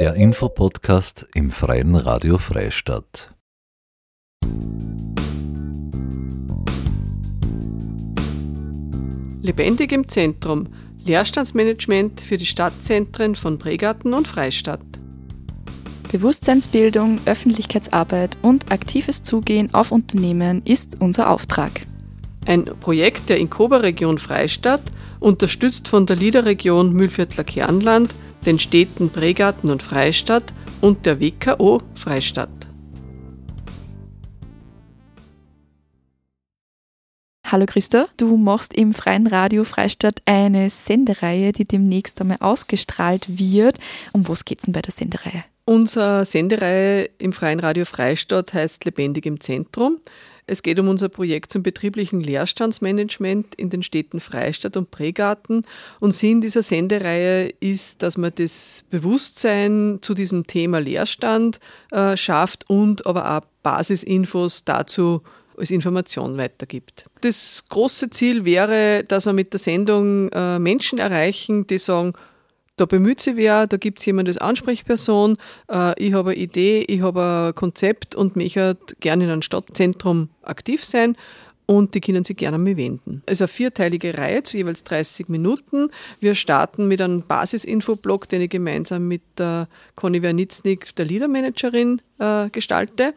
Der Infopodcast im Freien Radio Freistadt. Lebendig im Zentrum. Leerstandsmanagement für die Stadtzentren von Bregarten und Freistadt. Bewusstseinsbildung, Öffentlichkeitsarbeit und aktives Zugehen auf Unternehmen ist unser Auftrag. Ein Projekt der Inkoba-Region Freistadt, unterstützt von der LIDA-Region Mühlviertler Kernland, den Städten Bregarten und Freistadt und der WKO Freistadt. Hallo Christa, du machst im Freien Radio Freistadt eine Sendereihe, die demnächst einmal ausgestrahlt wird. Um was geht's denn bei der Sendereihe? Unsere Sendereihe im Freien Radio Freistadt heißt Lebendig im Zentrum. Es geht um unser Projekt zum betrieblichen Leerstandsmanagement in den Städten Freistadt und Pregarten. Und Sinn dieser Sendereihe ist, dass man das Bewusstsein zu diesem Thema Leerstand äh, schafft und aber auch Basisinfos dazu als Information weitergibt. Das große Ziel wäre, dass wir mit der Sendung äh, Menschen erreichen, die sagen, da bemüht sich wer, da gibt es jemand als Ansprechperson, äh, ich habe eine Idee, ich habe ein Konzept und möchte gerne in einem Stadtzentrum aktiv sein und die können sich gerne an mich wenden. Es ist eine vierteilige Reihe zu jeweils 30 Minuten. Wir starten mit einem Basisinfoblock, den ich gemeinsam mit der Conny Wernitznik, der Leadermanagerin, äh, gestalte.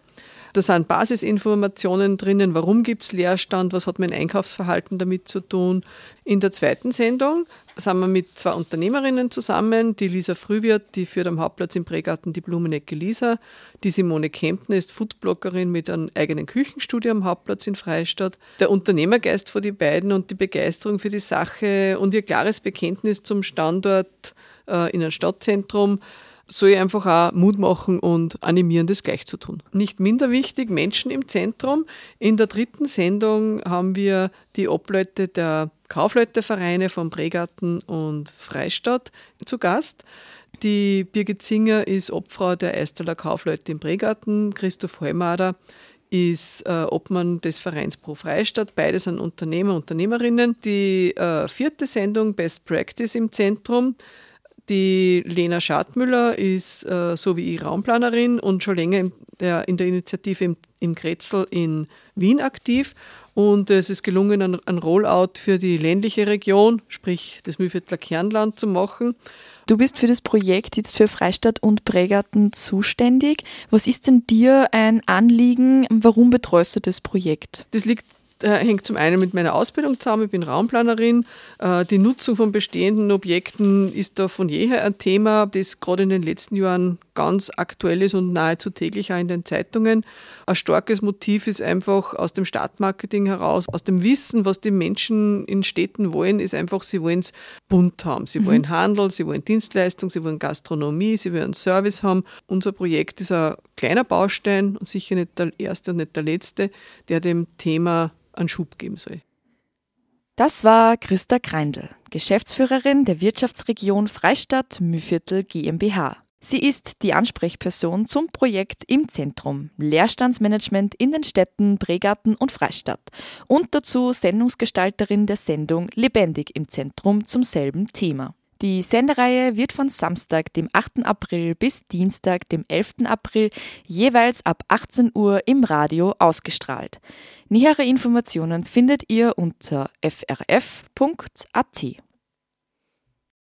Da sind Basisinformationen drinnen, warum gibt es Leerstand, was hat mein Einkaufsverhalten damit zu tun. In der zweiten Sendung sind wir mit zwei Unternehmerinnen zusammen. Die Lisa Frühwirt, die führt am Hauptplatz im Prägarten die Blumenecke Lisa. Die Simone Kempner ist Foodbloggerin mit einem eigenen Küchenstudio am Hauptplatz in Freistadt. Der Unternehmergeist vor die beiden und die Begeisterung für die Sache und ihr klares Bekenntnis zum Standort äh, in einem Stadtzentrum soll einfach auch Mut machen und animieren, das gleich zu tun. Nicht minder wichtig, Menschen im Zentrum. In der dritten Sendung haben wir die Obleute der Kaufleutevereine von Bregarten und Freistadt zu Gast. Die Birgit Zinger ist Obfrau der Eisteler Kaufleute im Bregarten. Christoph Heumader ist äh, Obmann des Vereins Pro Freistadt. Beide sind Unternehmer, Unternehmerinnen. Die äh, vierte Sendung Best Practice im Zentrum die Lena Schadmüller ist äh, so wie ich Raumplanerin und schon länger in der, in der Initiative im, im Kretzel in Wien aktiv. Und es ist gelungen, ein, ein Rollout für die ländliche Region, sprich das Mühlviertler Kernland, zu machen. Du bist für das Projekt jetzt für Freistadt und Prägarten zuständig. Was ist denn dir ein Anliegen? Warum betreust du das Projekt? Das liegt äh, hängt zum einen mit meiner Ausbildung zusammen, ich bin Raumplanerin. Äh, die Nutzung von bestehenden Objekten ist da von jeher ein Thema, das gerade in den letzten Jahren ganz aktuell ist und nahezu täglich auch in den Zeitungen. Ein starkes Motiv ist einfach aus dem Stadtmarketing heraus, aus dem Wissen, was die Menschen in Städten wollen, ist einfach, sie wollen es bunt haben. Sie mhm. wollen Handel, sie wollen Dienstleistung, sie wollen Gastronomie, sie wollen Service haben. Unser Projekt ist ein kleiner Baustein und sicher nicht der erste und nicht der letzte, der dem Thema einen Schub geben soll. Das war Christa Kreindl, Geschäftsführerin der Wirtschaftsregion Freistadt Mühviertel GmbH. Sie ist die Ansprechperson zum Projekt im Zentrum Leerstandsmanagement in den Städten Bregarten und Freistadt und dazu Sendungsgestalterin der Sendung Lebendig im Zentrum zum selben Thema. Die Sendereihe wird von Samstag, dem 8. April bis Dienstag, dem 11. April jeweils ab 18 Uhr im Radio ausgestrahlt. Nähere Informationen findet ihr unter frf.at.